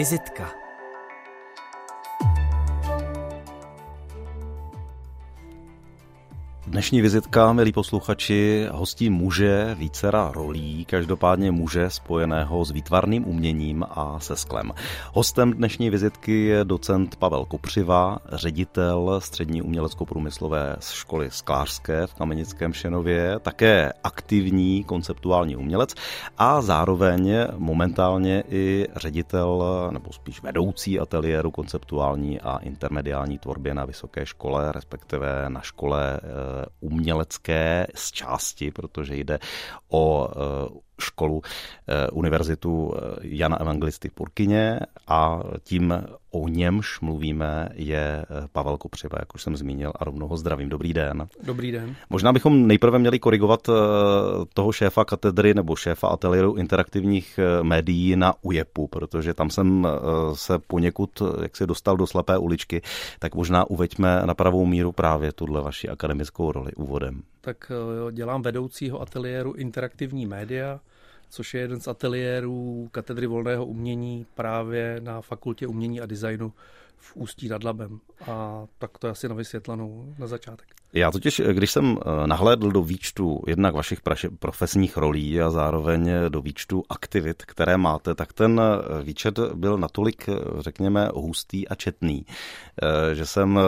Vizitka Dnešní vizitka, milí posluchači, hostí muže vícera rolí, každopádně muže spojeného s výtvarným uměním a se sklem. Hostem dnešní vizitky je docent Pavel Kopřiva, ředitel Střední umělecko-průmyslové školy Sklářské v Kamenickém Šenově, také aktivní konceptuální umělec a zároveň momentálně i ředitel, nebo spíš vedoucí ateliéru konceptuální a intermediální tvorbě na vysoké škole, respektive na škole eh, umělecké z části, protože jde o eh, školu, eh, univerzitu eh, Jana Evangelisty Purkyně a tím o němž mluvíme je Pavel Kopřiva, jak už jsem zmínil, a rovnou ho zdravím. Dobrý den. Dobrý den. Možná bychom nejprve měli korigovat toho šéfa katedry nebo šéfa ateliéru interaktivních médií na UJEPu, protože tam jsem se poněkud jak se dostal do slepé uličky, tak možná uveďme na pravou míru právě tuhle vaši akademickou roli úvodem. Tak dělám vedoucího ateliéru interaktivní média, což je jeden z ateliérů katedry volného umění právě na fakultě umění a designu v Ústí nad Labem. A tak to je asi na vysvětlenou na začátek. Já totiž, když jsem eh, nahlédl do výčtu jednak vašich profesních rolí a zároveň do výčtu aktivit, které máte, tak ten eh, výčet byl natolik, eh, řekněme, hustý a četný, že jsem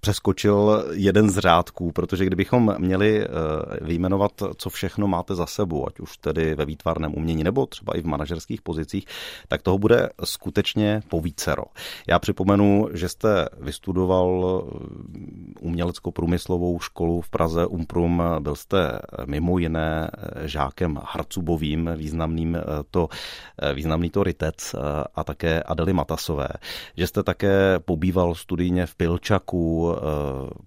přeskočil jeden z řádků, protože kdybychom měli vyjmenovat, co všechno máte za sebou, ať už tedy ve výtvarném umění nebo třeba i v manažerských pozicích, tak toho bude skutečně povícero. Já připomenu, že jste vystudoval uměleckou průmysl průmyslovou školu v Praze Umprum. Byl jste mimo jiné žákem Harcubovým, významným to, významný to Rytec a také Adely Matasové. Že jste také pobýval studijně v Pilčaku,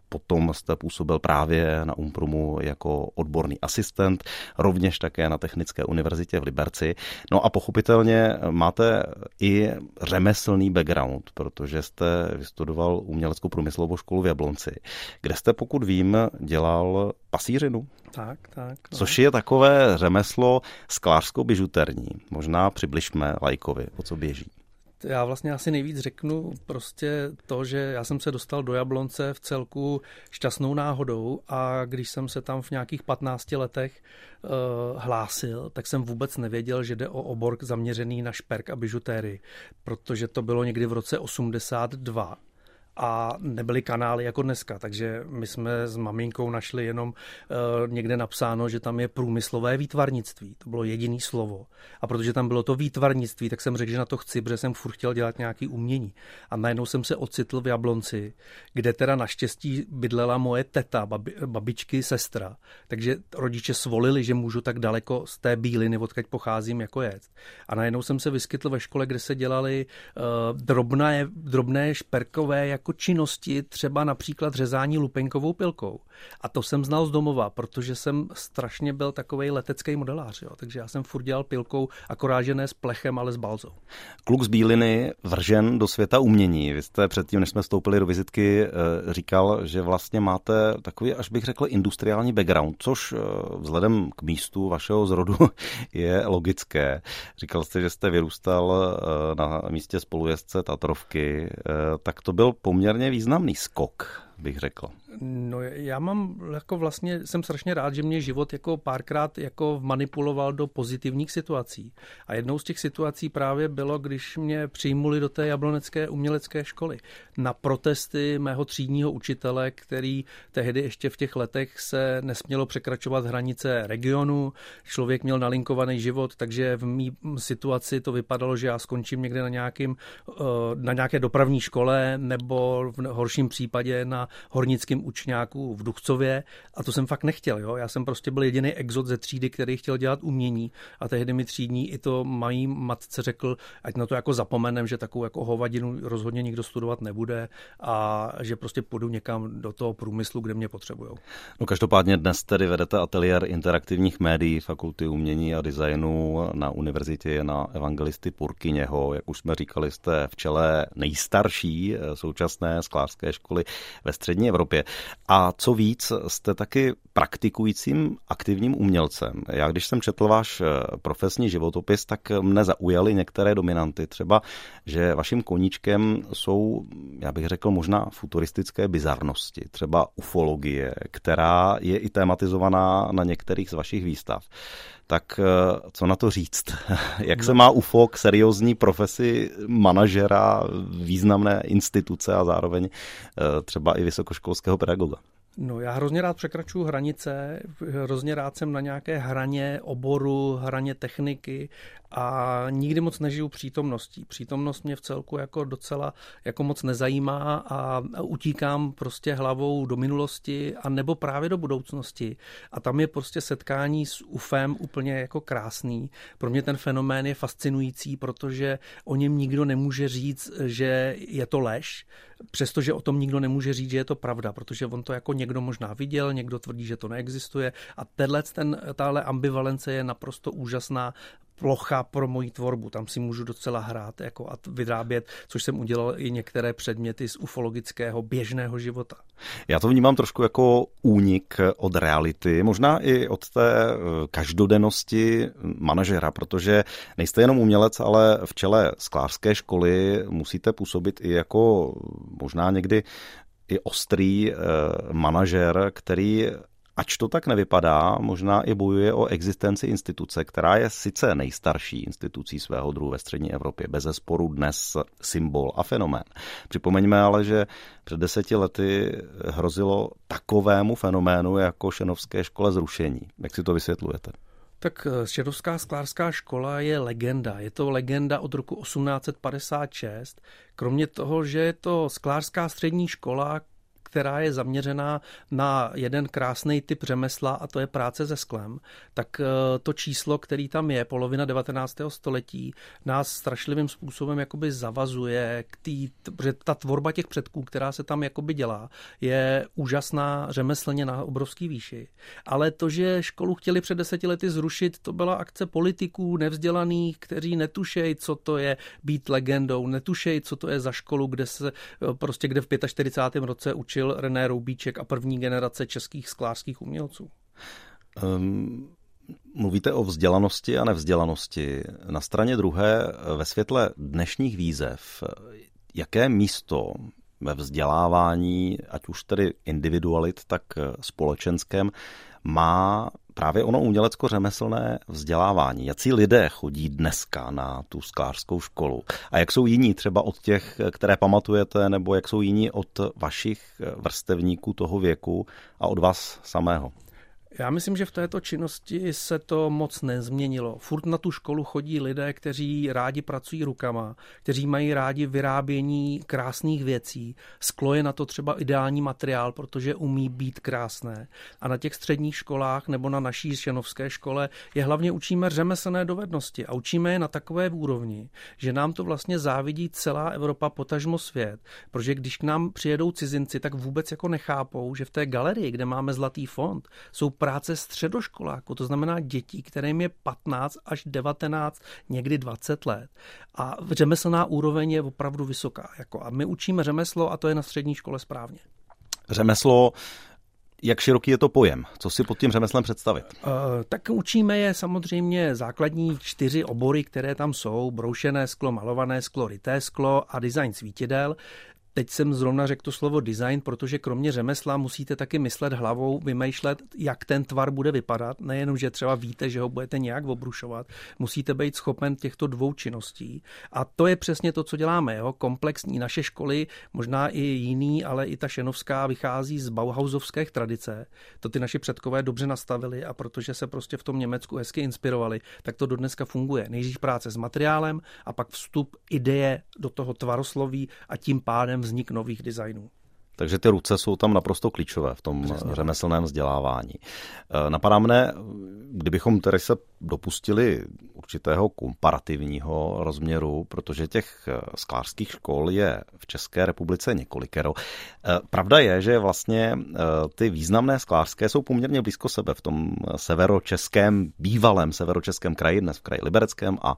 potom jste působil právě na Umprumu jako odborný asistent, rovněž také na Technické univerzitě v Liberci. No a pochopitelně máte i řemeslný background, protože jste vystudoval uměleckou průmyslovou školu v Jablonci, kde jste pokud vím, dělal pasířinu. Tak, tak. No. Což je takové řemeslo sklářsko-bižuterní. Možná přibližme lajkovi, o co běží. Já vlastně asi nejvíc řeknu prostě to, že já jsem se dostal do Jablonce v celku šťastnou náhodou a když jsem se tam v nějakých 15 letech uh, hlásil, tak jsem vůbec nevěděl, že jde o obor zaměřený na šperk a bižutéry, protože to bylo někdy v roce 82 a nebyly kanály jako dneska, takže my jsme s maminkou našli jenom uh, někde napsáno, že tam je průmyslové výtvarnictví. To bylo jediný slovo. A protože tam bylo to výtvarnictví, tak jsem řekl, že na to chci, protože jsem furt chtěl dělat nějaký umění. A najednou jsem se ocitl v Jablonci, kde teda naštěstí bydlela moje teta, babi, babičky, sestra. Takže rodiče svolili, že můžu tak daleko z té bíliny, odkud pocházím, jako jet. A najednou jsem se vyskytl ve škole, kde se dělali uh, drobné, drobné šperkové jako jako činnosti, třeba například řezání lupenkovou pilkou. A to jsem znal z domova, protože jsem strašně byl takový letecký modelář. Jo. Takže já jsem furt dělal pilkou, akorát že ne s plechem, ale s balzou. Kluk z Bíliny, vržen do světa umění. Vy jste předtím, než jsme vstoupili do vizitky, eh, říkal, že vlastně máte takový, až bych řekl, industriální background, což eh, vzhledem k místu vašeho zrodu je logické. Říkal jste, že jste vyrůstal eh, na místě spolujezdce Tatrovky, tak to byl poměrně významný skok, bych řekl. No já mám jako vlastně, jsem strašně rád, že mě život jako párkrát jako manipuloval do pozitivních situací. A jednou z těch situací právě bylo, když mě přijmuli do té jablonecké umělecké školy na protesty mého třídního učitele, který tehdy ještě v těch letech se nesmělo překračovat hranice regionu. Člověk měl nalinkovaný život, takže v mý situaci to vypadalo, že já skončím někde na, nějakým, eh, na nějaké dopravní škole nebo v horším případě na hornickém učňáků v Duchcově a to jsem fakt nechtěl. Jo? Já jsem prostě byl jediný exot ze třídy, který chtěl dělat umění a tehdy mi třídní i to mají matce řekl, ať na to jako zapomenem, že takovou jako hovadinu rozhodně nikdo studovat nebude a že prostě půjdu někam do toho průmyslu, kde mě potřebují. No každopádně dnes tedy vedete ateliér interaktivních médií Fakulty umění a designu na univerzitě na Evangelisty Purkyněho. Jak už jsme říkali, jste v čele nejstarší eh, současné sklářské školy ve střední Evropě. A co víc, jste taky praktikujícím aktivním umělcem. Já když jsem četl váš profesní životopis, tak mne zaujaly některé dominanty. Třeba, že vaším koníčkem jsou, já bych řekl, možná futuristické bizarnosti. Třeba ufologie, která je i tematizovaná na některých z vašich výstav tak eh, co na to říct? Jak se má UFO k seriózní profesi manažera významné instituce a zároveň eh, třeba i vysokoškolského pedagoga? No, já hrozně rád překračuju hranice, hrozně rád jsem na nějaké hraně oboru, hraně techniky a nikdy moc nežiju přítomností. Přítomnost mě v celku jako docela jako moc nezajímá a utíkám prostě hlavou do minulosti a nebo právě do budoucnosti. A tam je prostě setkání s UFem úplně jako krásný. Pro mě ten fenomén je fascinující, protože o něm nikdo nemůže říct, že je to lež, přestože o tom nikdo nemůže říct, že je to pravda, protože on to jako někdo možná viděl, někdo tvrdí, že to neexistuje a tenhle, ten, tahle ambivalence je naprosto úžasná plocha pro moji tvorbu. Tam si můžu docela hrát jako a vyrábět, což jsem udělal i některé předměty z ufologického běžného života. Já to vnímám trošku jako únik od reality, možná i od té eh, každodennosti manažera, protože nejste jenom umělec, ale v čele sklářské školy musíte působit i jako možná někdy i ostrý eh, manažer, který Ač to tak nevypadá, možná i bojuje o existenci instituce, která je sice nejstarší institucí svého druhu ve střední Evropě, bez zesporu dnes symbol a fenomén. Připomeňme ale, že před deseti lety hrozilo takovému fenoménu jako Šenovské škole zrušení. Jak si to vysvětlujete? Tak eh, Šedovská sklářská škola je legenda. Je to legenda od roku 1856. Kromě toho, že je to sklářská střední škola, která je zaměřená na jeden krásný typ řemesla a to je práce se sklem, tak eh, to číslo, který tam je, polovina 19. století, nás strašlivým způsobem jakoby zavazuje k tý, protože ta tvorba těch předků, která se tam jakoby dělá, je úžasná řemeslně na obrovský výši. Ale to, že školu chtěli před deseti lety zrušit, to byla akce politiků nevzdělaných, kteří netušejí, co to je být legendou, netušejí, co to je za školu, kde se eh, prostě kde v 45. roce učil učil René Roubíček a první generace českých sklářských umělců. Um, mluvíte o vzdělanosti a nevzdělanosti. Na straně druhé, ve světle dnešních výzev, jaké místo ve vzdělávání, ať už tedy individualit, tak společenském, má právě ono umělecko-řemeslné vzdělávání. Jaký lidé chodí dneska na tu sklářskou školu? A jak jsou jiní třeba od těch, které pamatujete, nebo jak jsou jiní od vašich vrstevníků toho věku a od vás samého? Já myslím, že v této činnosti se to moc nezměnilo. Furt na tu školu chodí lidé, kteří rádi pracují rukama, kteří mají rádi vyrábění krásných věcí. Sklo je na to třeba ideální materiál, protože umí být krásné. A na těch středních školách nebo na naší šenovské škole je hlavně učíme řemeslné dovednosti a učíme je na takové úrovni, že nám to vlastně závidí celá Evropa, potažmo svět. Protože když k nám přijedou cizinci, tak vůbec jako nechápou, že v té galerii, kde máme Zlatý fond, jsou práce středoškoláků, to znamená dětí, kterým je 15 až 19, někdy 20 let. A řemeslná úroveň je opravdu vysoká. Jako a my učíme řemeslo a to je na střední škole správně. Řemeslo jak široký je to pojem? Co si pod tím řemeslem představit? Uh, tak učíme je samozřejmě základní čtyři obory, které tam jsou. Broušené sklo, malované sklo, ryté sklo a design svítidel. Teď jsem zrovna řekl to slovo design, protože kromě řemesla musíte taky myslet hlavou, vymýšlet, jak ten tvar bude vypadat. Nejenom, že třeba víte, že ho budete nějak obrušovat, musíte být schopen těchto dvou činností. A to je přesně to, co děláme. Jo? Komplexní naše školy, možná i jiný, ale i ta šenovská vychází z Bauhausovské tradice. To ty naši předkové dobře nastavili a protože se prostě v tom Německu hezky inspirovali, tak to dodneska funguje. Nejdřív práce s materiálem a pak vstup ideje do toho tvarosloví a tím pádem vznik nových designů. Takže ty ruce jsou tam naprosto klíčové v tom Přesně. řemeslném vzdělávání. E, napadá mne, kdybychom tedy se dopustili určitého komparativního rozměru, protože těch e, sklářských škol je v České republice několikero. E, pravda je, že vlastně ty významné sklářské jsou poměrně blízko sebe v tom severočeském, bývalém severočeském kraji, dnes v kraji Libereckém a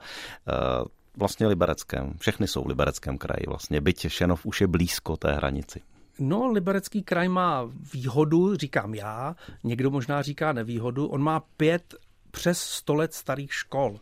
vlastně Libereckém. Všechny jsou v Libereckém kraji vlastně, byť Šenov už je blízko té hranici. No, Liberecký kraj má výhodu, říkám já, někdo možná říká nevýhodu. On má pět přes 100 let starých škol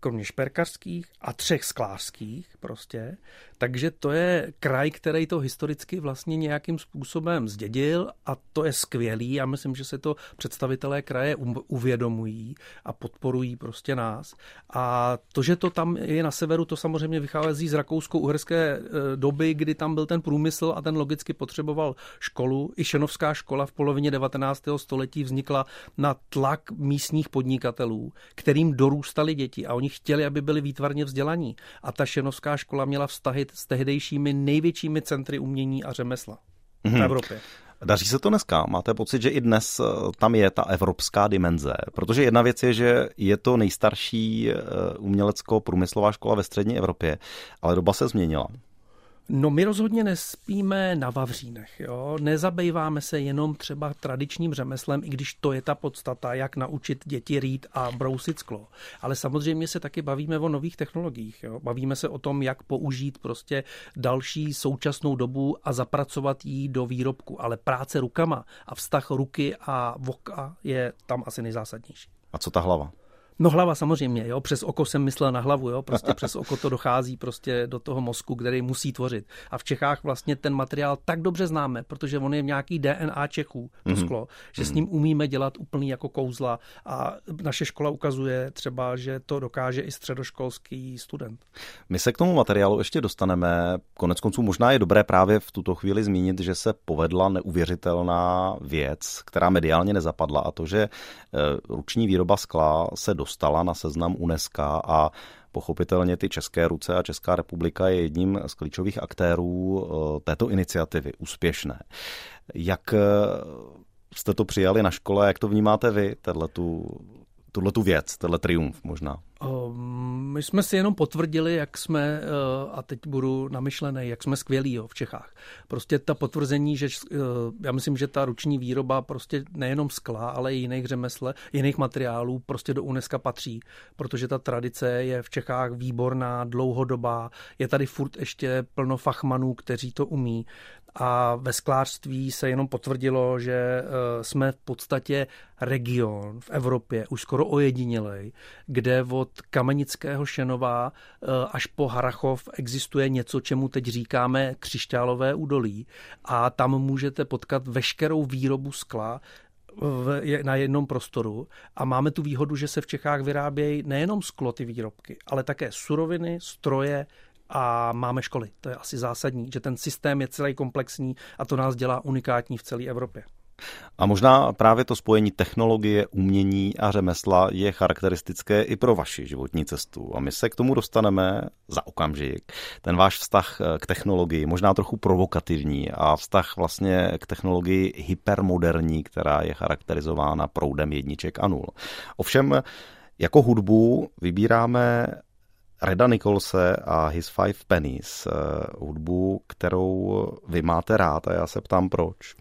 kromě šperkařských a třech sklářských prostě. Takže to je kraj, který to historicky vlastně nějakým způsobem zdědil a to je skvělý. Já myslím, že se to představitelé kraje uvědomují a podporují prostě nás. A to, že to tam je na severu, to samozřejmě vychází z rakousko-uherské e, doby, kdy tam byl ten průmysl a ten logicky potřeboval školu. I šenovská škola v polovině 19. století vznikla na tlak místních podnikatelů, kterým dorůstali děti a oni chtěli, aby byli výtvarně vzdělaní. A ta šenovská škola měla vztahy s tehdejšími největšími centry umění a řemesla mm-hmm. v mhm. Evropě. Daří se to dneska? Máte pocit, že i dnes eh, tam je ta evropská dimenze? Protože jedna věc je, že je to nejstarší eh, umělecko-průmyslová škola ve střední Evropě, ale doba se změnila. No my rozhodně nespíme na Vavřínech, jo? nezabýváme se jenom třeba tradičním řemeslem, i když to je ta podstata, jak naučit děti rýt a brousit sklo. Ale samozřejmě se taky bavíme o nových technologiích. Jo? Bavíme se o tom, jak použít prostě další současnou dobu a zapracovat ji do výrobku. Ale práce rukama a vztah ruky a voka je tam asi nejzásadnější. A co ta hlava? No hlava samozřejmě, jo, přes oko jsem myslel na hlavu, jo, prostě přes oko to dochází prostě do toho mozku, který musí tvořit. A v Čechách vlastně ten materiál tak dobře známe, protože on je v nějaký DNA Čechů, to mm-hmm. sklo, že s mhm. ním umíme dělat úplný jako kouzla a naše škola ukazuje třeba, že to dokáže i středoškolský student. My se k tomu materiálu ještě dostaneme. Konec konců možná je dobré právě v tuto chvíli zmínit, že se povedla neuvěřitelná věc, která mediálně nezapadla a to, že eh, ruční výroba skla se dostala dostala na seznam UNESCO a pochopitelně ty České ruce a Česká republika je jedním z klíčových aktérů eh, této iniciativy úspěšné. Jak eh, jste to přijali na škole, jak to vnímáte vy, tu věc, tenhle triumf možná? Ehm, my jsme si jenom potvrdili, jak jsme, eh, a teď budu namyšlený, jak jsme skvělí jo, v Čechách. Prostě ta potvrzení, že eh, já myslím, že ta ruční výroba prostě nejenom skla, ale i jiných řemesle, jiných materiálů prostě do UNESCO patří, protože ta tradice je v Čechách výborná, dlouhodobá, je tady furt ještě plno fachmanů, kteří to umí a ve sklářství se jenom potvrdilo, že eh, jsme v podstatě region v Evropě, už skoro ojedinělej, kde od Kamenického Šenova eh, až po Harachov existuje něco, čemu teď říkáme křišťálové údolí. A tam můžete potkat veškerou výrobu skla, v, na jednom prostoru. A máme tu výhodu, že se v Čechách vyrábějí nejenom sklo ty výrobky, ale také suroviny, stroje, a máme školy. To je asi zásadní, že ten systém je celý komplexní a to nás dělá unikátní v celé Evropě. A možná právě to spojení technologie, umění a řemesla je charakteristické i pro vaši životní cestu. A my se k tomu dostaneme za okamžik. Ten váš vztah k technologii, možná trochu provokativní a vztah vlastně k technologii hypermoderní, která je charakterizována proudem jedniček a nul. Ovšem, jako hudbu vybíráme Reda Nicholse a His Five Pennies, eh, hudbu, kterou vy máte rád a já se ptám proč.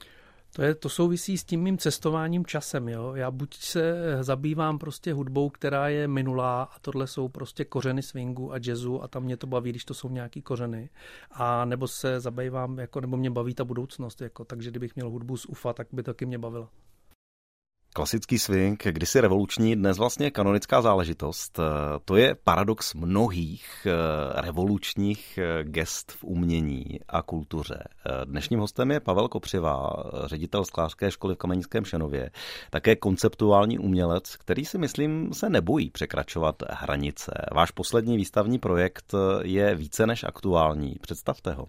To, je, to souvisí s tím mým cestováním časem. Jo? Já buď se zabývám prostě hudbou, která je minulá a tohle jsou prostě kořeny swingu a jazzu a tam mě to baví, když to jsou nějaký kořeny. A nebo se zabývám, jako, nebo mě baví ta budoucnost. Jako, takže kdybych měl hudbu z UFA, tak by taky mě bavila. Klasický swing, kdysi revoluční, dnes vlastně kanonická záležitost. To je paradox mnohých eh, revolučních eh, gest v umění a kultuře. Eh, dnešním hostem je Pavel Kopřiva, ředitel sklářské školy v Kamenickém Šenově, také konceptuální umělec, který si myslím se nebojí překračovat hranice. Váš poslední výstavní projekt je více než aktuální. Představte ho.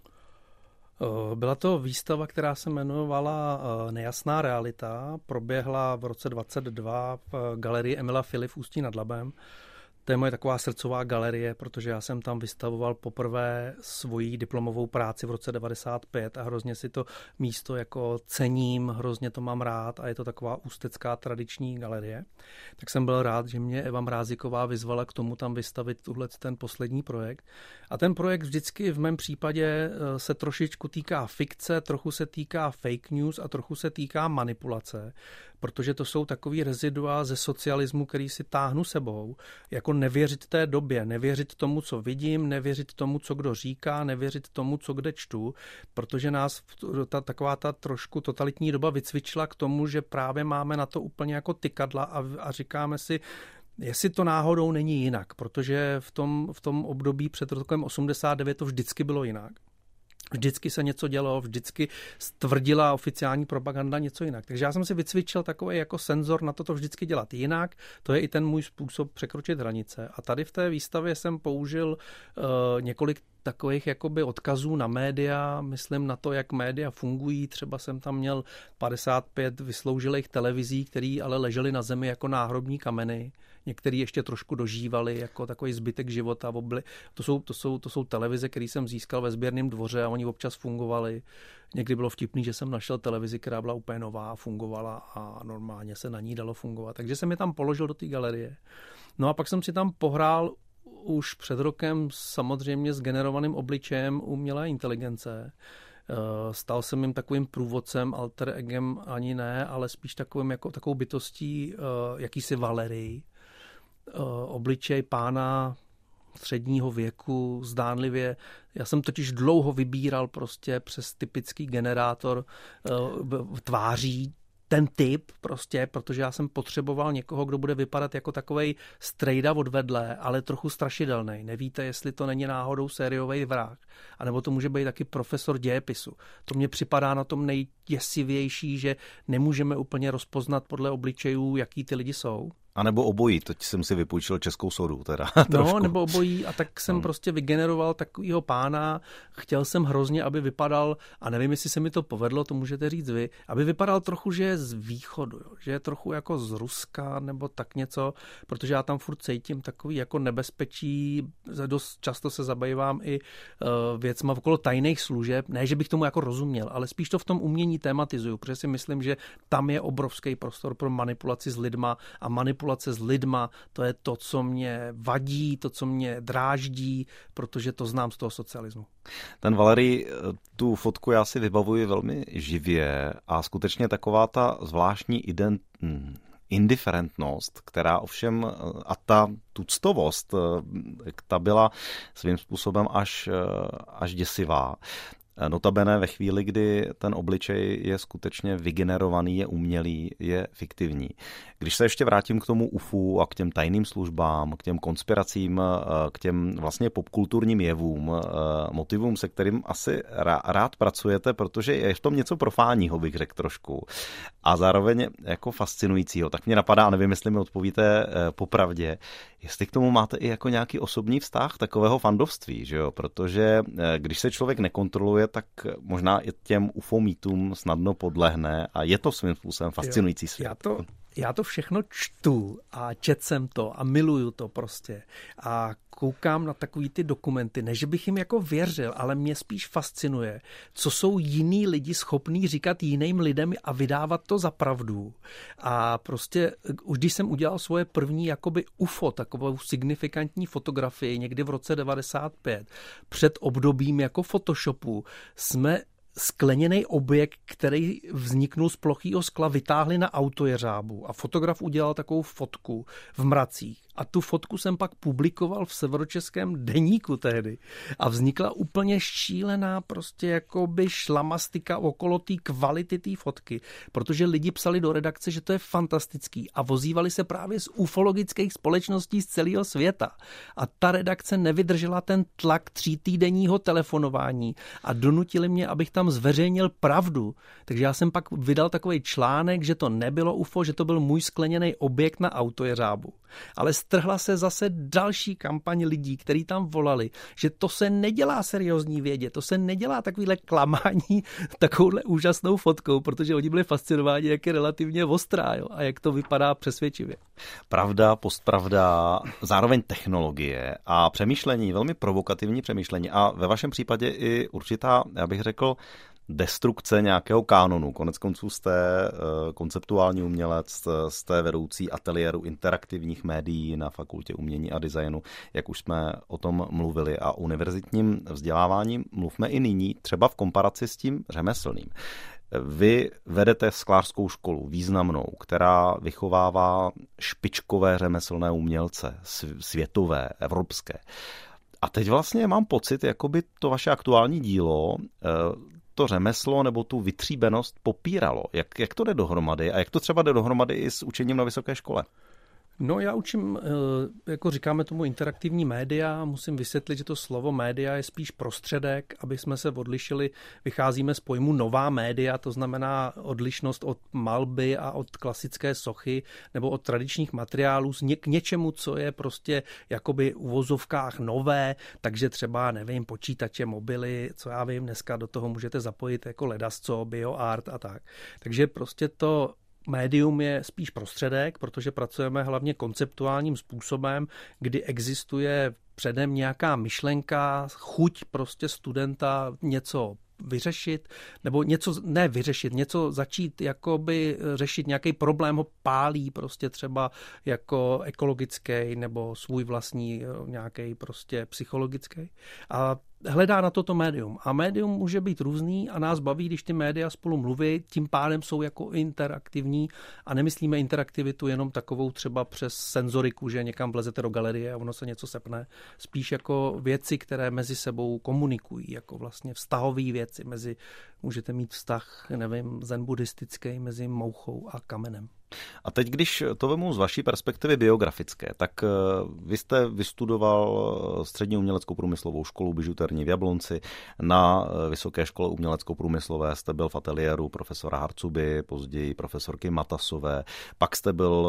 Eh, byla to výstava, která se jmenovala eh, Nejasná realita. Proběhla v roce 22 v galerii Emila Filip v Ústí nad Labem. To je moje taková srdcová galerie, protože já jsem tam vystavoval poprvé svoji diplomovou práci v roce 95 a hrozně si to místo jako cením, hrozně to mám rád a je to taková ústecká tradiční galerie. Tak jsem byl rád, že mě Eva Mráziková vyzvala k tomu tam vystavit tuhle ten poslední projekt. A ten projekt vždycky v mém případě eh, se trošičku týká fikce, trochu se týká fake news a trochu se týká manipulace, protože to jsou takový rezidua ze socialismu, který si táhnu sebou. Jako nevěřit té době, nevěřit tomu, co vidím, nevěřit tomu, co kdo říká, nevěřit tomu, co kde čtu, protože nás ta, taková ta trošku totalitní doba vycvičila k tomu, že právě máme na to úplně jako tykadla a, a říkáme si, Jestli to náhodou není jinak, protože v tom, v tom období před rokem 89 to vždycky bylo jinak. Vždycky se něco dělo, vždycky stvrdila oficiální propaganda něco jinak. Takže já jsem si vycvičil takový jako senzor na to, to vždycky dělat jinak. To je i ten můj způsob překročit hranice. A tady v té výstavě jsem použil uh, několik takových jakoby odkazů na média, myslím na to, jak média fungují. Třeba jsem tam měl 55 vysloužilých televizí, které ale ležely na zemi jako náhrobní kameny. Některý ještě trošku dožívali jako takový zbytek života. To jsou, to jsou, to jsou televize, které jsem získal ve sběrném dvoře a oni občas fungovali. Někdy bylo vtipný, že jsem našel televizi, která byla úplně nová, fungovala a normálně se na ní dalo fungovat. Takže jsem je tam položil do té galerie. No a pak jsem si tam pohrál už před rokem samozřejmě s generovaným obličejem umělé inteligence. Eh, stal jsem jim takovým průvodcem, alter egem ani ne, ale spíš takovým jako takovou bytostí eh, jakýsi Valerii. Eh, obličej pána středního věku, zdánlivě. Já jsem totiž dlouho vybíral prostě přes typický generátor tváří ten typ prostě, protože já jsem potřeboval někoho, kdo bude vypadat jako takovej strejda odvedle, ale trochu strašidelný. Nevíte, jestli to není náhodou sériový vrah, anebo to může být taky profesor dějepisu. To mně připadá na tom nejděsivější, že nemůžeme úplně rozpoznat podle obličejů, jaký ty lidi jsou. A nebo obojí, teď jsem si vypůjčil českou sodu teda. no, nebo obojí a tak jsem no. prostě vygeneroval takovýho pána, chtěl jsem hrozně, aby vypadal, a nevím, jestli se mi to povedlo, to můžete říct vy, aby vypadal trochu, že je z východu, jo, že je trochu jako z Ruska nebo tak něco, protože já tam furt cítím takový jako nebezpečí, dost často se zabývám i uh, věcma okolo tajných služeb, ne, že bych tomu jako rozuměl, ale spíš to v tom umění tematizuju, protože si myslím, že tam je obrovský prostor pro manipulaci s lidma a manipulace s lidma, to je to, co mě vadí, to, co mě dráždí, protože to znám z toho socialismu. Ten Valery, tu fotku já si vybavuji velmi živě a skutečně taková ta zvláštní ident, indiferentnost, která ovšem a ta tuctovost, ta byla svým způsobem až, až děsivá. Notabene ve chvíli, kdy ten obličej je skutečně vygenerovaný, je umělý, je fiktivní. Když se ještě vrátím k tomu UFU a k těm tajným službám, k těm konspiracím, eh, k těm vlastně popkulturním jevům, eh, motivům, se kterým asi rád pracujete, protože je v tom něco profáního, bych řekl trošku. A zároveň jako fascinujícího. Tak mě napadá, a nevím, jestli mi odpovíte eh, popravdě, jestli k tomu máte i jako nějaký osobní vztah takového fandovství, že jo? Protože když se člověk nekontroluje, tak možná i těm UFO mýtům snadno podlehne a je to svým způsobem fascinující svět. Já to, já to všechno čtu a čet jsem to a miluju to prostě. A koukám na takový ty dokumenty, než bych jim jako věřil, ale mě spíš fascinuje, co jsou jiní lidi schopní říkat jiným lidem a vydávat to za pravdu. A prostě už když jsem udělal svoje první jakoby UFO, takovou signifikantní fotografii někdy v roce 95, před obdobím jako Photoshopu, jsme skleněný objekt, který vzniknul z plochého skla, vytáhli na autojeřábu. A fotograf udělal takovou fotku v mracích a tu fotku jsem pak publikoval v severočeském deníku tehdy a vznikla úplně šílená prostě jako by šlamastika okolo té kvality té fotky, protože lidi psali do redakce, že to je fantastický a vozívali se právě z ufologických společností z celého světa a ta redakce nevydržela ten tlak tří týdenního telefonování a donutili mě, abych tam zveřejnil pravdu. Takže já jsem pak vydal takový článek, že to nebylo UFO, že to byl můj skleněný objekt na autojeřábu. Ale strhla se zase další kampaň lidí, kteří tam volali, že to se nedělá seriózní vědě, to se nedělá takovýhle klamání takovouhle úžasnou fotkou, protože oni byli fascinováni, jak je relativně ostrá jo, a jak to vypadá přesvědčivě. Pravda, postpravda, zároveň technologie a přemýšlení, velmi provokativní přemýšlení a ve vašem případě i určitá, já bych řekl, destrukce nějakého kánonu. Konec konců jste eh, konceptuální umělec, jste vedoucí ateliéru interaktivních médií na Fakultě umění a designu, jak už jsme o tom mluvili. A univerzitním vzděláváním mluvme i nyní, třeba v komparaci s tím řemeslným. Vy vedete sklářskou školu významnou, která vychovává špičkové řemeslné umělce, světové, evropské. A teď vlastně mám pocit, jako by to vaše aktuální dílo eh, to řemeslo nebo tu vytříbenost popíralo. Jak, jak to jde dohromady a jak to třeba jde dohromady i s učením na vysoké škole? No já učím, eh, jako říkáme tomu interaktivní média, musím vysvětlit, že to slovo média je spíš prostředek, aby jsme se odlišili. Vycházíme z pojmu nová média, to znamená odlišnost od malby a od klasické sochy nebo od tradičních materiálů k něčemu, co je prostě jakoby uvozovkách nové, takže třeba, nevím, počítače, mobily, co já vím, dneska do toho můžete zapojit jako ledasco, bioart a tak. Takže prostě to médium je spíš prostředek, protože pracujeme hlavně konceptuálním způsobem, kdy existuje předem nějaká myšlenka, chuť prostě studenta něco vyřešit, nebo něco, ne vyřešit, něco začít jakoby řešit, nějaký problém ho pálí prostě třeba jako ekologický nebo svůj vlastní eh, nějaký prostě psychologický. A hledá na toto médium. A médium může být různý a nás baví, když ty média spolu mluví, tím pádem jsou jako interaktivní a nemyslíme interaktivitu jenom takovou třeba přes senzoriku, že někam vlezete do galerie a ono se něco sepne. Spíš jako věci, které mezi sebou komunikují, jako vlastně vztahové věci. Mezi, můžete mít vztah, nevím, zen buddhistický mezi mouchou a kamenem. A teď, když to vemu z vaší perspektivy biografické, tak eh, vy jste vystudoval eh, střední uměleckou průmyslovou školu bižuterní v Jablonci, na eh, Vysoké škole uměleckou průmyslové jste byl v ateliéru profesora Harcuby, později profesorky Matasové, pak jste byl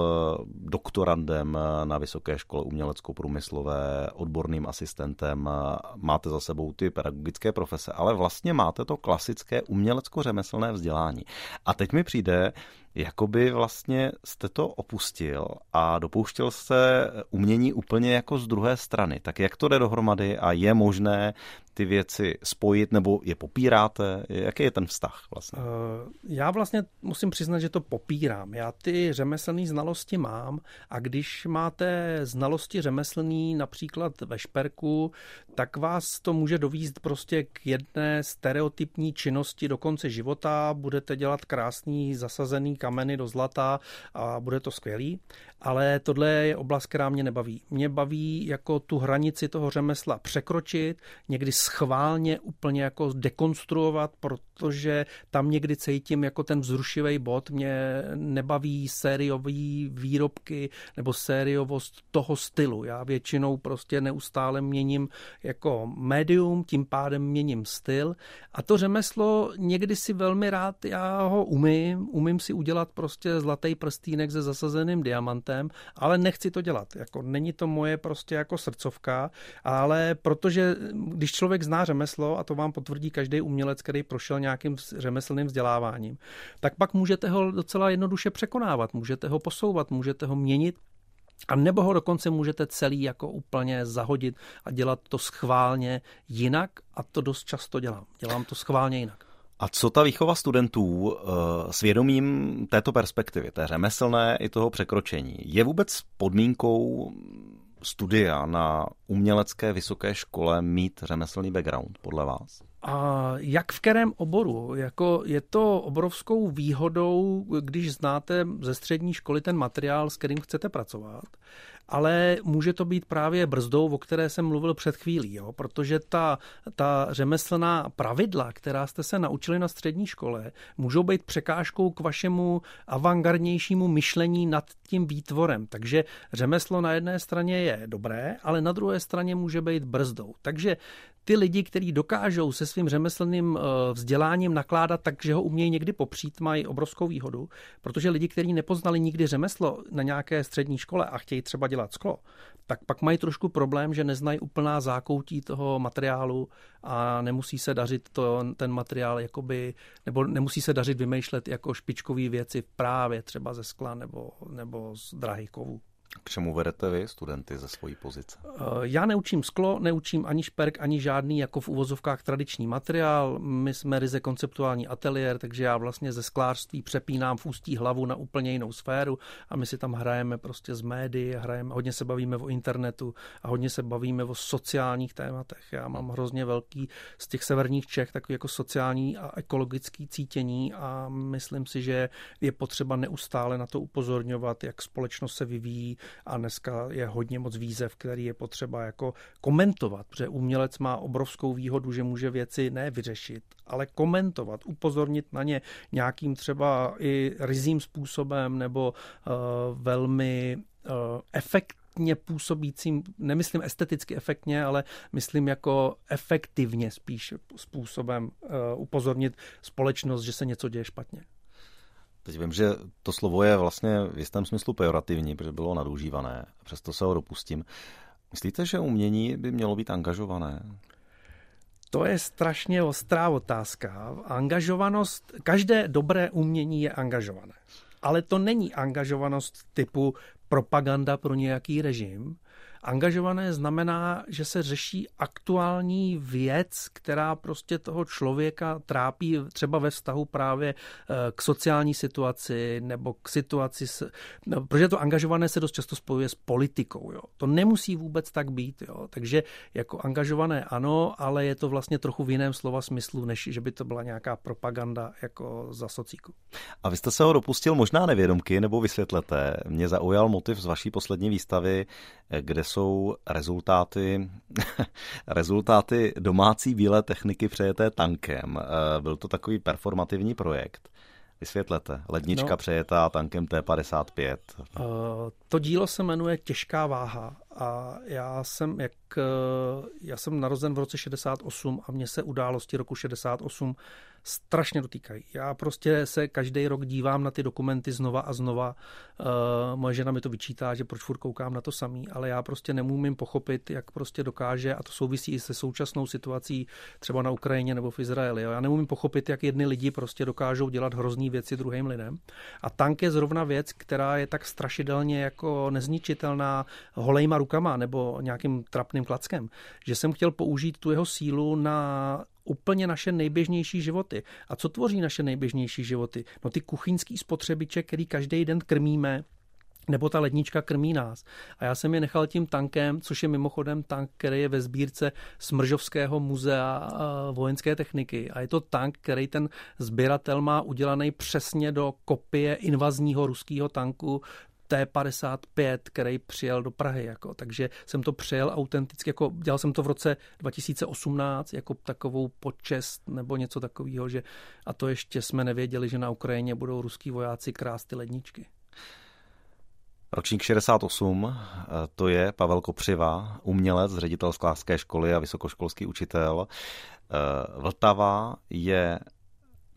doktorandem na Vysoké škole uměleckou průmyslové, odborným asistentem, máte za sebou ty pedagogické profese, ale vlastně máte to klasické umělecko-řemeslné vzdělání. A teď mi přijde, jakoby vlastně jste to opustil a dopouštěl se umění úplně jako z druhé strany. Tak jak to jde dohromady a je možné ty věci spojit nebo je popíráte? Jaký je ten vztah vlastně? Eh, já vlastně musím přiznat, že to popírám. Já ty řemeslné znalosti mám a když máte znalosti řemeslný například ve šperku, tak vás to může dovízt prostě k jedné stereotypní činnosti do konce života. Budete dělat krásný zasazený kameny do zlata a bude to skvělý. Ale tohle je oblast, která mě nebaví. Mě baví jako tu hranici toho řemesla překročit, někdy schválně úplně jako dekonstruovat, protože tam někdy cítím jako ten vzrušivý bod. Mě nebaví sériový výrobky nebo sériovost toho stylu. Já většinou prostě neustále měním jako médium, tím pádem měním styl. A to řemeslo někdy si velmi rád, já ho umím, umím si udělat prostě zlatý prstýnek se zasazeným diamantem, ale nechci to dělat. Jako není to moje prostě jako srdcovka, ale protože když člověk zná řemeslo, a to vám potvrdí každý umělec, který prošel nějakým řemeslným vzděláváním, tak pak můžete ho docela jednoduše překonávat, můžete ho posouvat, můžete ho měnit, a nebo ho dokonce můžete celý jako úplně zahodit a dělat to schválně jinak a to dost často dělám. Dělám to schválně jinak. A co ta výchova studentů eh, s vědomím této perspektivy, té řemeslné i toho překročení, je vůbec podmínkou studia na umělecké vysoké škole mít řemeslný background, podle vás? A jak v kterém oboru? Jako je to obrovskou výhodou, když znáte ze střední školy ten materiál, s kterým chcete pracovat ale může to být právě brzdou, o které jsem mluvil před chvílí, jo? protože ta, ta řemeslná pravidla, která jste se naučili na střední škole, můžou být překážkou k vašemu avantgardnějšímu myšlení nad tím výtvorem. Takže řemeslo na jedné straně je dobré, ale na druhé straně může být brzdou. Takže ty lidi, kteří dokážou se svým řemeslným eh, vzděláním nakládat tak, že ho umějí někdy popřít, mají obrovskou výhodu, protože lidi, kteří nepoznali nikdy řemeslo na nějaké střední škole a chtějí třeba dělat sklo, tak pak mají trošku problém, že neznají úplná zákoutí toho materiálu a nemusí se dařit to, ten materiál jakoby, nebo nemusí se dařit vymýšlet jako špičkové věci právě třeba ze skla nebo, nebo z drahých kovů. K čemu vedete vy studenty ze svojí pozice? Eh, já neučím sklo, neučím ani šperk, ani žádný jako v uvozovkách tradiční materiál. My jsme ryze konceptuální ateliér, takže já vlastně ze sklářství přepínám v ústí hlavu na úplně jinou sféru a my si tam hrajeme prostě z médií, hrajeme, hodně se bavíme o internetu a hodně se bavíme o sociálních tématech. Já mám hrozně velký z těch severních Čech takový jako sociální a ekologický cítění a myslím si, že je potřeba neustále na to upozorňovat, jak společnost se vyvíjí, a dneska je hodně moc výzev, který je potřeba jako komentovat, protože umělec má obrovskou výhodu, že může věci ne vyřešit, ale komentovat, upozornit na ně nějakým třeba i rizím způsobem nebo uh, velmi uh, efektně působícím, nemyslím esteticky efektně, ale myslím jako efektivně spíš způsobem uh, upozornit společnost, že se něco děje špatně. Teď vím, že to slovo je vlastně v jistém smyslu pejorativní, protože bylo nadužívané, přesto se ho dopustím. Myslíte, že umění by mělo být angažované? To je strašně ostrá otázka. Angažovanost, každé dobré umění je angažované. Ale to není angažovanost typu propaganda pro nějaký režim, Angažované znamená, že se řeší aktuální věc, která prostě toho člověka trápí třeba ve vztahu právě eh, k sociální situaci nebo k situaci, s, no, protože to angažované se dost často spojuje s politikou. Jo. To nemusí vůbec tak být. Jo. Takže jako angažované ano, ale je to vlastně trochu v jiném slova smyslu, než že by to byla nějaká propaganda jako za socíku. A vy jste se ho dopustil možná nevědomky, nebo vysvětlete. Mě zaujal motiv z vaší poslední výstavy, eh, kde jsou rezultáty, rezultáty domácí bílé techniky přejeté tankem. Eh, byl to takový performativní projekt. Vysvětlete. Lednička no, přejetá tankem T-55. Uh, eh, to dílo se jmenuje Těžká váha a já jsem, jak, eh, já jsem narozen v roce 68 a mně se události roku 68 strašně dotýkají. Já prostě se každý rok dívám na ty dokumenty znova a znova. Uh, moje žena mi to vyčítá, že proč furt koukám na to samý, ale já prostě nemůžu pochopit, jak prostě dokáže, a to souvisí i se současnou situací třeba na Ukrajině nebo v Izraeli. Jo. Já nemůžu pochopit, jak jedny lidi prostě dokážou dělat hrozný věci druhým lidem. A tank je zrovna věc, která je tak strašidelně jako nezničitelná holejma rukama nebo nějakým trapným klackem, že jsem chtěl použít tu jeho sílu na úplně naše nejběžnější životy. A co tvoří naše nejběžnější životy? No ty kuchyňský spotřebiče, který každý den krmíme, nebo ta lednička krmí nás. A já jsem je nechal tím tankem, což je mimochodem tank, který je ve sbírce Smržovského muzea vojenské techniky. A je to tank, který ten sběratel má udělaný přesně do kopie invazního ruského tanku T55, který přijel do Prahy. Jako. Takže jsem to přijel autenticky, jako, dělal jsem to v roce 2018 jako takovou počest nebo něco takového, že a to ještě jsme nevěděli, že na Ukrajině budou ruský vojáci krást ty ledničky. Ročník 68, eh, to je Pavel Kopřiva, umělec, ředitel sklářské školy a vysokoškolský učitel. Eh, Vltava je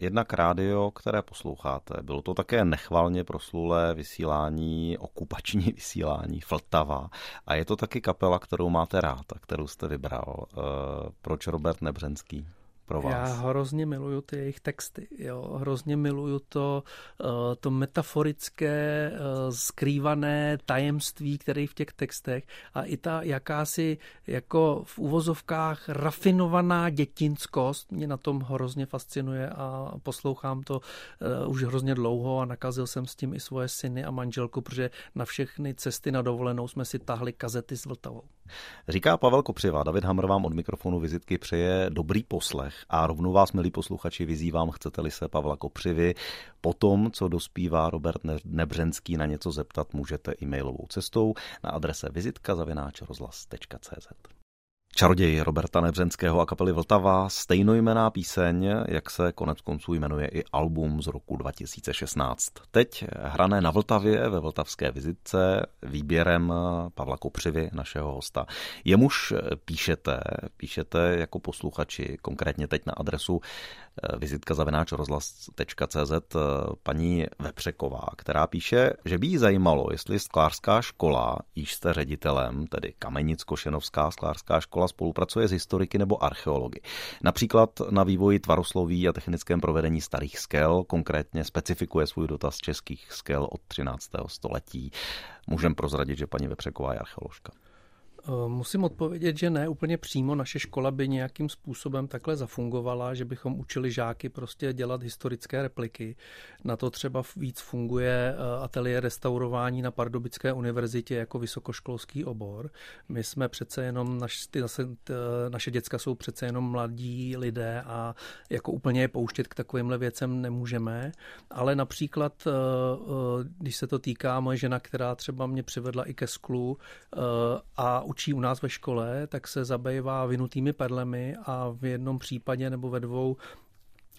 jednak rádio, které posloucháte. Bylo to také nechvalně proslulé vysílání, okupační vysílání, Fltava. A je to taky kapela, kterou máte rád a kterou jste vybral. Eh, proč Robert Nebřenský? Pro vás? Já hrozně miluju ty jejich texty. Jo. Hrozně miluju to, eh, to metaforické, eh, skrývané tajemství, které v těch textech a i ta jakási jako v uvozovkách rafinovaná dětinskost mě na tom hrozně fascinuje a poslouchám to eh, už hrozně dlouho a nakazil jsem s tím i svoje syny a manželku, protože na všechny cesty na dovolenou jsme si tahli kazety s Vltavou. Říká Pavel Kopřiva, David Hamr vám od mikrofonu vizitky přeje dobrý poslech a rovnou vás, milí posluchači, vyzývám, chcete-li se Pavla Kopřivy po tom, co dospívá Robert Nebřenský na něco zeptat, můžete e-mailovou cestou na adrese vizitka rozhlas.cz. Čaroděj Roberta Nebřenského a kapely Vltava, stejnojmená píseň, jak se konec konců jmenuje i album z roku 2016. Teď hrané na Vltavě ve Vltavské vizitce výběrem Pavla Kopřivy, našeho hosta. Jemuž píšete, píšete jako posluchači, konkrétně teď na adresu vizitka zavináč rozhlas.cz paní Vepřeková, která píše, že by jí zajímalo, jestli sklářská škola, již jste ředitelem, tedy Kamenicko-Šenovská sklářská škola, spolupracuje s historiky nebo archeology. Například na vývoji tvarosloví a technickém provedení starých skel, konkrétně specifikuje svůj dotaz českých skel od 13. století. Můžeme prozradit, že paní Vepřeková je archeoložka. Eh, musím odpovědět, že ne úplně přímo. Naše škola by nějakým způsobem takhle zafungovala, že bychom učili žáky prostě dělat historické repliky. Na to třeba víc funguje eh, ateliér restaurování na Pardubické univerzitě jako vysokoškolský obor. My jsme přece jenom, naš, ty, naše děcka jsou přece jenom mladí lidé a jako úplně je pouštět k takovýmhle věcem nemůžeme. Ale například, eh, když se to týká moje žena, která třeba mě přivedla i ke sklu a učí u nás ve škole, tak se zabývá vynutými perlemi a v jednom případě nebo ve dvou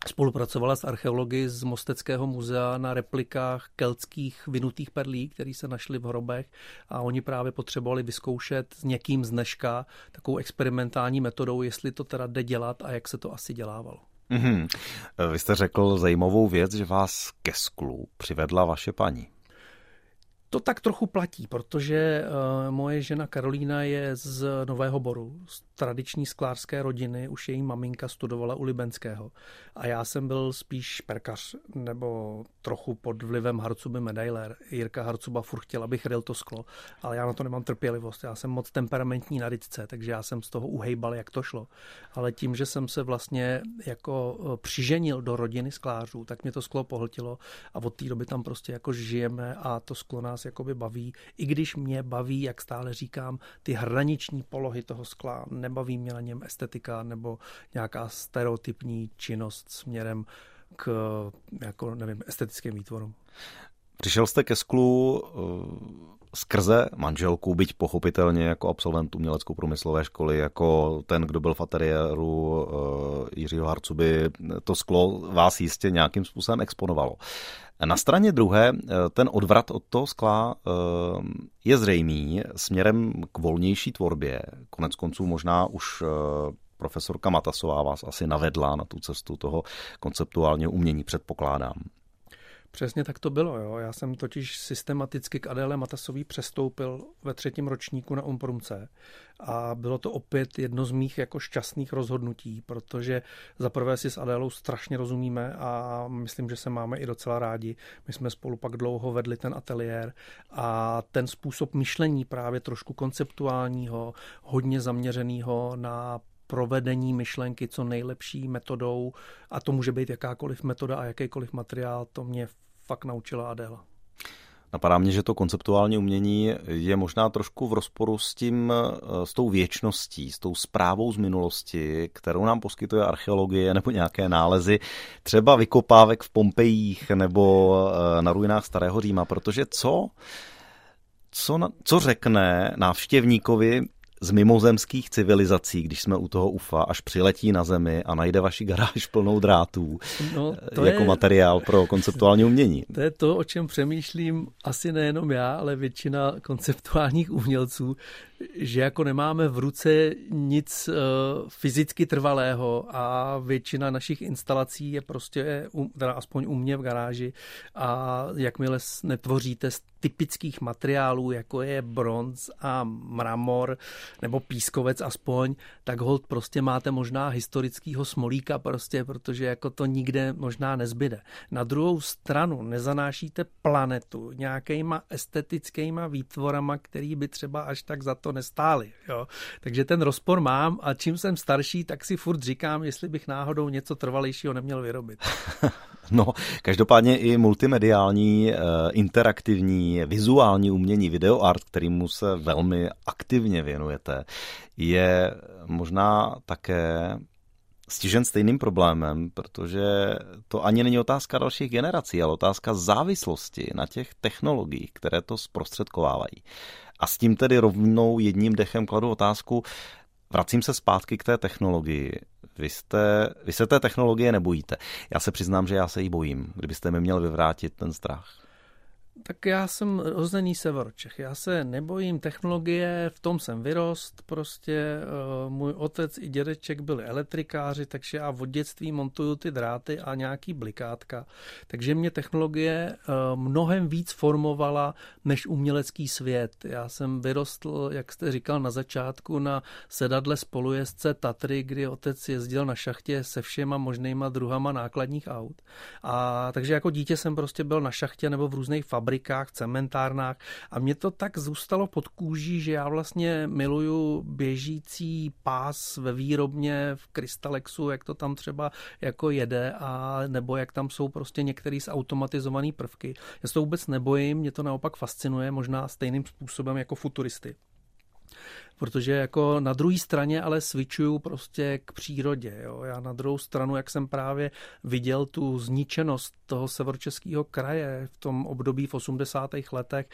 Spolupracovala s archeology z Mosteckého muzea na replikách keltských vynutých perlí, které se našly v hrobech a oni právě potřebovali vyzkoušet s někým z dneška takovou experimentální metodou, jestli to teda jde dělat a jak se to asi dělávalo. Mm-hmm. Vy jste řekl zajímavou věc, že vás ke sklu přivedla vaše paní. To tak trochu platí, protože uh, moje žena Karolína je z Nového Boru, z tradiční sklářské rodiny, už její maminka studovala u Libenského. A já jsem byl spíš perkař, nebo trochu pod vlivem Harcuby medailer. Jirka Harcuba furt chtěl, abych ryl to sklo, ale já na to nemám trpělivost. Já jsem moc temperamentní na rytce, takže já jsem z toho uhejbal, jak to šlo. Ale tím, že jsem se vlastně jako eh, přiženil do rodiny sklářů, tak mě to sklo pohltilo a od té doby tam prostě jako žijeme a to sklo nás jakoby baví. I když mě baví, jak stále říkám, ty hraniční polohy toho skla, nebaví mě na něm estetika nebo nějaká stereotypní činnost směrem k jako, nevím, estetickým výtvorům. Přišel jste ke sklu uh, skrze manželku, byť pochopitelně jako absolvent umělecko-průmyslové školy, jako ten, kdo byl v ateliéru uh, Jiřího Harcuby, to sklo vás jistě nějakým způsobem exponovalo. Na straně druhé eh, ten odvrat od toho skla eh, je zřejmý směrem k volnější tvorbě. Konec konců možná už eh, profesorka Matasová vás asi navedla na tu cestu toho konceptuálního umění, předpokládám. Přesně tak to bylo. Jo. Já jsem totiž systematicky k Adéle Matasový přestoupil ve třetím ročníku na Umprumce a bylo to opět jedno z mých jako šťastných rozhodnutí, protože za prvé si s Adélou strašně rozumíme a myslím, že se máme i docela rádi. My jsme spolu pak dlouho vedli ten ateliér a ten způsob myšlení právě trošku konceptuálního, hodně zaměřeného na provedení myšlenky co nejlepší metodou a to může být jakákoliv metoda a jakýkoliv materiál, to mě fakt naučila Adela. Napadá mě, že to konceptuální umění je možná trošku v rozporu s tím, s tou věčností, s tou zprávou z minulosti, kterou nám poskytuje archeologie nebo nějaké nálezy, třeba vykopávek v Pompejích nebo eh, na ruinách Starého Říma, protože co, co, co řekne návštěvníkovi z mimozemských civilizací, když jsme u toho UFA, až přiletí na Zemi a najde vaši garáž plnou drátů no, to jako je, materiál pro konceptuální umění. To je to, o čem přemýšlím asi nejenom já, ale většina konceptuálních umělců, že jako nemáme v ruce nic uh, fyzicky trvalého a většina našich instalací je prostě, teda aspoň u mě v garáži a jakmile netvoříte z typických materiálů, jako je bronz a mramor nebo pískovec aspoň, tak hold prostě máte možná historického smolíka prostě, protože jako to nikde možná nezbyde. Na druhou stranu nezanášíte planetu nějakýma estetickýma výtvorama, který by třeba až tak za to nestály. Jo? Takže ten rozpor mám a čím jsem starší, tak si furt říkám, jestli bych náhodou něco trvalejšího neměl vyrobit. No, každopádně i multimediální, eh, interaktivní, vizuální umění, videoart, kterýmu se velmi aktivně věnujete, je možná také stižen stejným problémem, protože to ani není otázka dalších generací, ale otázka závislosti na těch technologiích, které to zprostředkovávají. A s tím tedy rovnou jedním dechem kladu otázku, vracím se zpátky k té technologii. Vy, jste, vy se té technologie nebojíte. Já se přiznám, že já se jí bojím. Kdybyste mi měl vyvrátit ten strach. Tak já jsem rozený severočech. Já se nebojím technologie, v tom jsem vyrost. Prostě uh, můj otec i dědeček byli elektrikáři, takže já od dětství montuju ty dráty a nějaký blikátka. Takže mě technologie uh, mnohem víc formovala než umělecký svět. Já jsem vyrostl, jak jste říkal na začátku, na sedadle spolujezdce Tatry, kdy otec jezdil na šachtě se všema možnýma druhama nákladních aut. A takže jako dítě jsem prostě byl na šachtě nebo v různých fabrikách fabrikách, cementárnách a mě to tak zůstalo pod kůží, že já vlastně miluju běžící pás ve výrobně v Krystalexu, jak to tam třeba jako jede a nebo jak tam jsou prostě některé zautomatizované prvky. Já se to vůbec nebojím, mě to naopak fascinuje, možná stejným způsobem jako futuristy protože jako na druhé straně ale switchuju prostě k přírodě. Jo. Já na druhou stranu, jak jsem právě viděl tu zničenost toho severočeského kraje v tom období v 80. letech,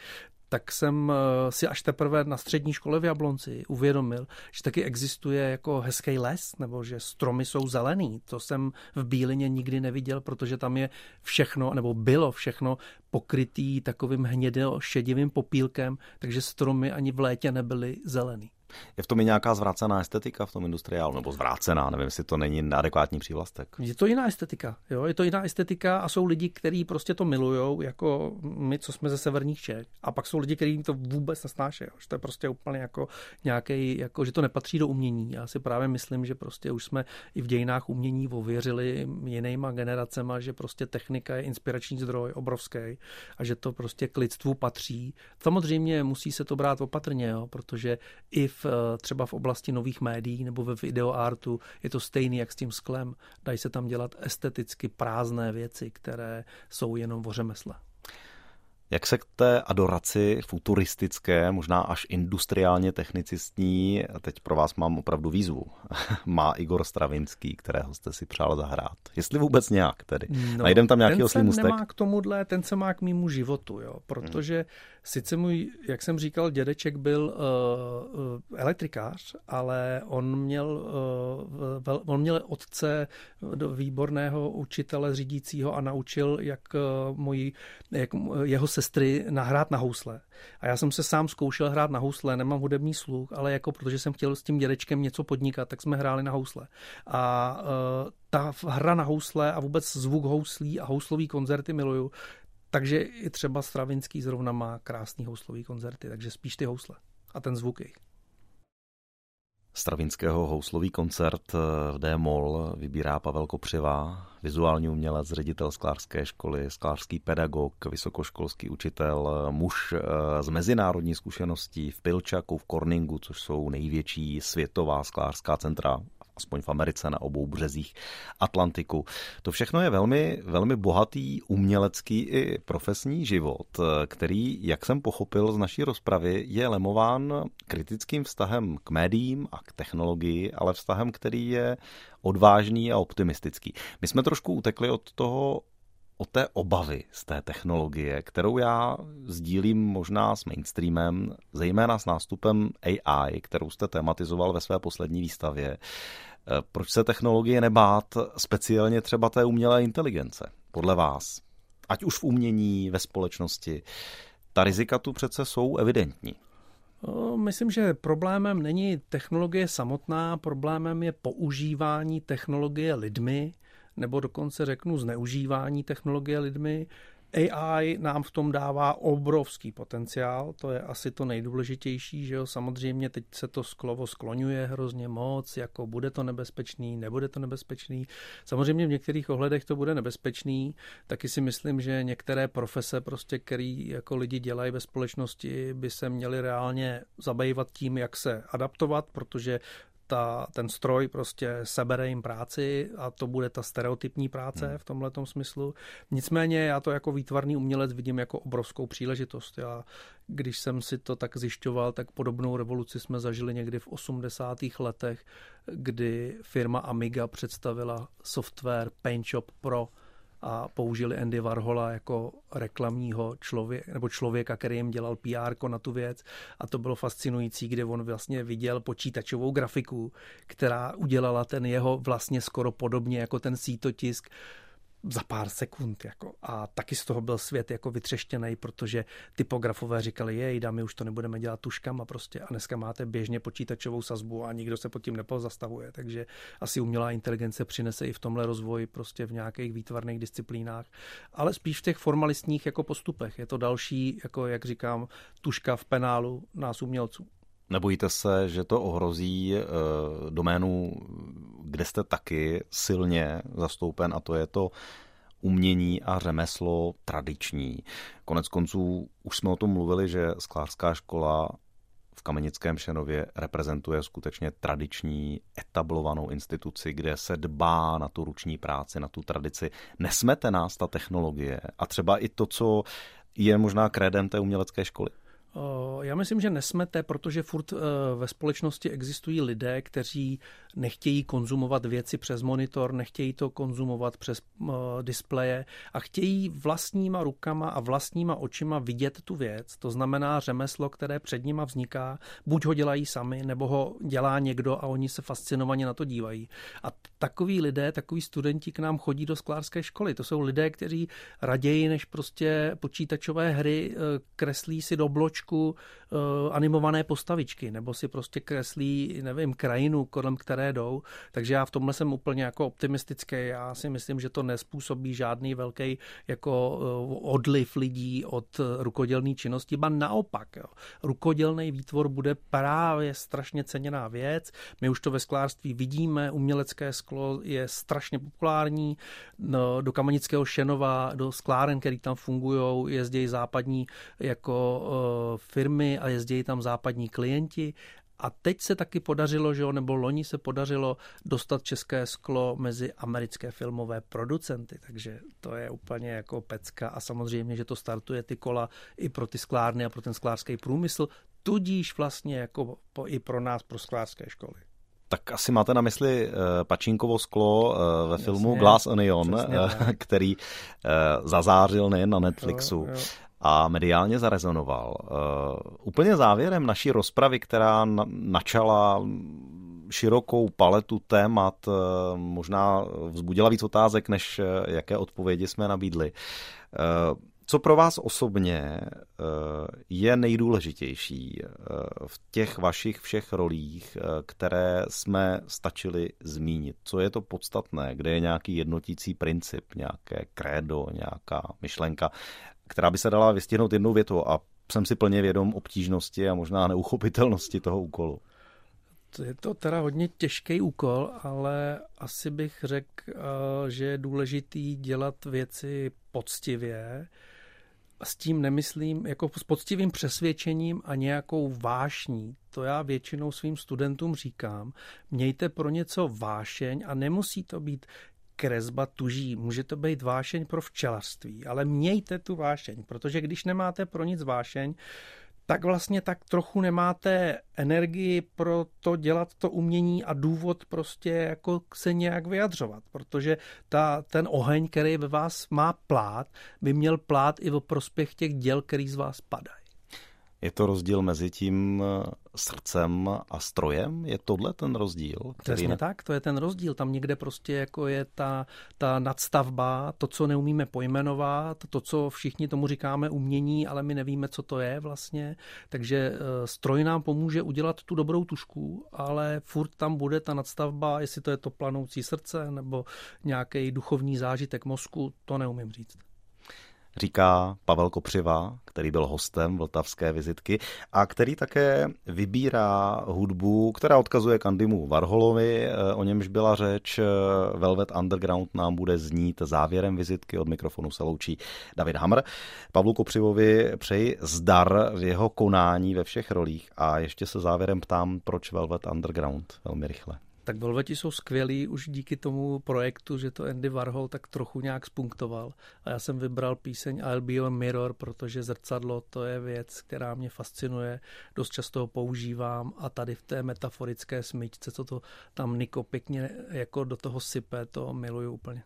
tak jsem eh, si až teprve na střední škole v Jablonci uvědomil, že taky existuje jako hezký les, nebo že stromy jsou zelený. To jsem v Bílině nikdy neviděl, protože tam je všechno, nebo bylo všechno pokrytý takovým hnědě šedivým popílkem, takže stromy ani v létě nebyly zelený. Je v tom i nějaká zvrácená estetika v tom industriálu, nebo zvrácená, nevím, jestli to není adekvátní přívlastek. Je to jiná estetika, jo? je to jiná estetika a jsou lidi, kteří prostě to milujou, jako my, co jsme ze severních Čech. A pak jsou lidi, kteří to vůbec nesnášejí, že to je prostě úplně jako nějaký, jako, že to nepatří do umění. Já si právě myslím, že prostě už jsme i v dějinách umění ověřili jinýma generacema, že prostě technika je inspirační zdroj obrovský a že to prostě k lidstvu patří. Samozřejmě musí se to brát opatrně, jo? protože i v Eh, třeba v oblasti nových médií nebo ve videoartu je to stejný jak s tím sklem. Dají se tam dělat esteticky prázdné věci, které jsou jenom o řemesle. Jak se k té adoraci futuristické, možná až industriálně technicistní, teď pro vás mám opravdu výzvu, má Igor Stravinský, kterého jste si přál zahrát? Jestli vůbec nějak tedy. No, Najdem tam nějaký oslý mustek? nemá k tomuhle, ten se má k mýmu životu, jo, protože hmm. Sice můj, jak jsem říkal, dědeček byl uh, elektrikář, ale on měl, uh, vel, on měl otce do výborného učitele řídícího a naučil, jak uh, můj, jak jeho se sestry nahrát na housle. A já jsem se sám zkoušel hrát na housle, nemám hudební sluch, ale jako protože jsem chtěl s tím dědečkem něco podnikat, tak jsme hráli na housle. A uh, ta hra na housle a vůbec zvuk houslí a houslový koncerty miluju, takže i třeba Stravinský zrovna má krásný houslový koncerty, takže spíš ty housle a ten zvuk jich. Stravinského houslový koncert eh, v D-moll vybírá Pavel Kopřiva, vizuální umělec, ředitel sklářské školy, sklářský pedagog, vysokoškolský učitel, eh, muž eh, z mezinárodní zkušeností v Pilčaku, v Korningu, což jsou největší světová sklářská centra aspoň v Americe na obou březích Atlantiku. To všechno je velmi, velmi bohatý umělecký i profesní život, který, jak jsem pochopil z naší rozpravy, je lemován kritickým vztahem k médiím a k technologii, ale vztahem, který je odvážný a optimistický. My jsme trošku utekli od toho o té obavy z té technologie, kterou já sdílím možná s mainstreamem, zejména s nástupem AI, kterou jste tematizoval ve své poslední výstavě. Eh, proč se technologie nebát speciálně třeba té umělé inteligence, podle vás? Ať už v umění, ve společnosti. Ta rizika tu přece jsou evidentní. Myslím, že problémem není technologie samotná, problémem je používání technologie lidmi, nebo dokonce řeknu zneužívání technologie lidmi. AI nám v tom dává obrovský potenciál, to je asi to nejdůležitější, že jo, samozřejmě teď se to sklovo skloňuje hrozně moc, jako bude to nebezpečný, nebude to nebezpečný. Samozřejmě v některých ohledech to bude nebezpečný, taky si myslím, že některé profese, prostě, který jako lidi dělají ve společnosti, by se měli reálně zabývat tím, jak se adaptovat, protože ta, ten stroj prostě sebere jim práci a to bude ta stereotypní práce hmm. v tomhle smyslu. Nicméně já to jako výtvarný umělec vidím jako obrovskou příležitost. Já, když jsem si to tak zjišťoval, tak podobnou revoluci jsme zažili někdy v 80. letech, kdy firma Amiga představila software PaintShop Pro, a použili Andy Warhola jako reklamního člověka, nebo člověka, který jim dělal PR na tu věc. A to bylo fascinující, kde on vlastně viděl počítačovou grafiku, která udělala ten jeho vlastně skoro podobně jako ten sítotisk za pár sekund. Jako. A taky z toho byl svět jako vytřeštěný, protože typografové říkali, jej, my už to nebudeme dělat tuškama prostě a dneska máte běžně počítačovou sazbu a nikdo se pod tím nepozastavuje. Takže asi umělá inteligence přinese i v tomhle rozvoj prostě v nějakých výtvarných disciplínách, ale spíš v těch formalistních jako postupech. Je to další, jako jak říkám, tuška v penálu nás umělců. Nebojíte se, že to ohrozí e, doménu, kde jste taky silně zastoupen, a to je to umění a řemeslo tradiční. Konec konců už jsme o tom mluvili, že sklářská škola v Kamenickém Šenově reprezentuje skutečně tradiční, etablovanou instituci, kde se dbá na tu ruční práci, na tu tradici. Nesmete nás ta technologie a třeba i to, co je možná krédem té umělecké školy. Já myslím, že nesmete, protože furt e, ve společnosti existují lidé, kteří nechtějí konzumovat věci přes monitor, nechtějí to konzumovat přes e, displeje a chtějí vlastníma rukama a vlastníma očima vidět tu věc. To znamená řemeslo, které před nima vzniká, buď ho dělají sami, nebo ho dělá někdo a oni se fascinovaně na to dívají. A takový lidé, takový studenti k nám chodí do sklářské školy. To jsou lidé, kteří raději než prostě počítačové hry kreslí si do bločku trošku uh, animované postavičky, nebo si prostě kreslí, nevím, krajinu, kolem které jdou. Takže já v tomhle jsem úplně jako optimistický. Já si myslím, že to nespůsobí žádný velký jako uh, odliv lidí od rukodělné činnosti, ba naopak. Jo. Rukodělný výtvor bude právě strašně ceněná věc. My už to ve sklářství vidíme, umělecké sklo je strašně populární. No, do Kamenického Šenova, do skláren, který tam fungují, jezdí západní jako firmy a jezdí tam západní klienti. A teď se taky podařilo, že jo, nebo loni se podařilo dostat české sklo mezi americké filmové producenty, takže to je úplně jako pecka a samozřejmě, že to startuje ty kola i pro ty sklárny a pro ten sklářský průmysl, tudíž vlastně jako po, i pro nás, pro sklářské školy. Tak asi máte na mysli uh, Pačínkovo sklo uh, ve Jasně, filmu Glass Onion, uh, který uh, zazářil nejen na Netflixu. Jo, jo a mediálně zarezonoval. Uh, úplně závěrem naší rozpravy, která načala širokou paletu témat, uh, možná vzbudila víc otázek, než uh, jaké odpovědi jsme nabídli. Co pro vás osobně je nejdůležitější v těch vašich všech rolích, které jsme stačili zmínit? Co je to podstatné? Kde je nějaký jednotící princip, nějaké krédo, nějaká myšlenka? Která by se dala vystihnout jednou větou a jsem si plně vědom obtížnosti a možná neuchopitelnosti toho úkolu. Je to teda hodně těžký úkol, ale asi bych řekl, eh, že je důležitý dělat věci poctivě. S tím nemyslím jako s poctivým přesvědčením a nějakou vášní. To já většinou svým studentům říkám. Mějte pro něco vášeň a nemusí to být kresba tuží. Může to být vášeň pro včelařství, ale mějte tu vášeň, protože když nemáte pro nic vášeň, tak vlastně tak trochu nemáte energii pro to dělat to umění a důvod prostě jako se nějak vyjadřovat, protože ta, ten oheň, který ve vás má plát, by měl plát i v prospěch těch děl, který z vás padají. Je to rozdíl mezi tím eh, srdcem a strojem? Je tohle ten rozdíl? Který Přesně ne... tak, to je ten rozdíl. Tam někde prostě jako je ta, ta nadstavba, to, co neumíme pojmenovat, to, co všichni tomu říkáme umění, ale my nevíme, co to je vlastně. Takže eh, stroj nám pomůže udělat tu dobrou tušku, ale furt tam bude ta nadstavba, jestli to je to planoucí srdce nebo nějaký duchovní zážitek mozku, to neumím říct říká Pavel Kopřiva, který byl hostem Vltavské vizitky a který také vybírá hudbu, která odkazuje Kandimu Varholovi, eh, o němž byla řeč. Eh, Velvet Underground nám bude znít závěrem vizitky. Od mikrofonu se loučí David Hamr. Pavlu Kopřivovi přeji zdar v jeho konání ve všech rolích a ještě se závěrem ptám, proč Velvet Underground velmi rychle. Tak Velveti jsou skvělí už díky tomu projektu, že to Andy Warhol tak trochu nějak spunktoval. A já jsem vybral píseň I'll Be Your Mirror, protože zrcadlo to je věc, která mě fascinuje. Dost často ho používám a tady v té metaforické smyčce, co to tam Niko pěkně jako do toho sype, to miluju úplně.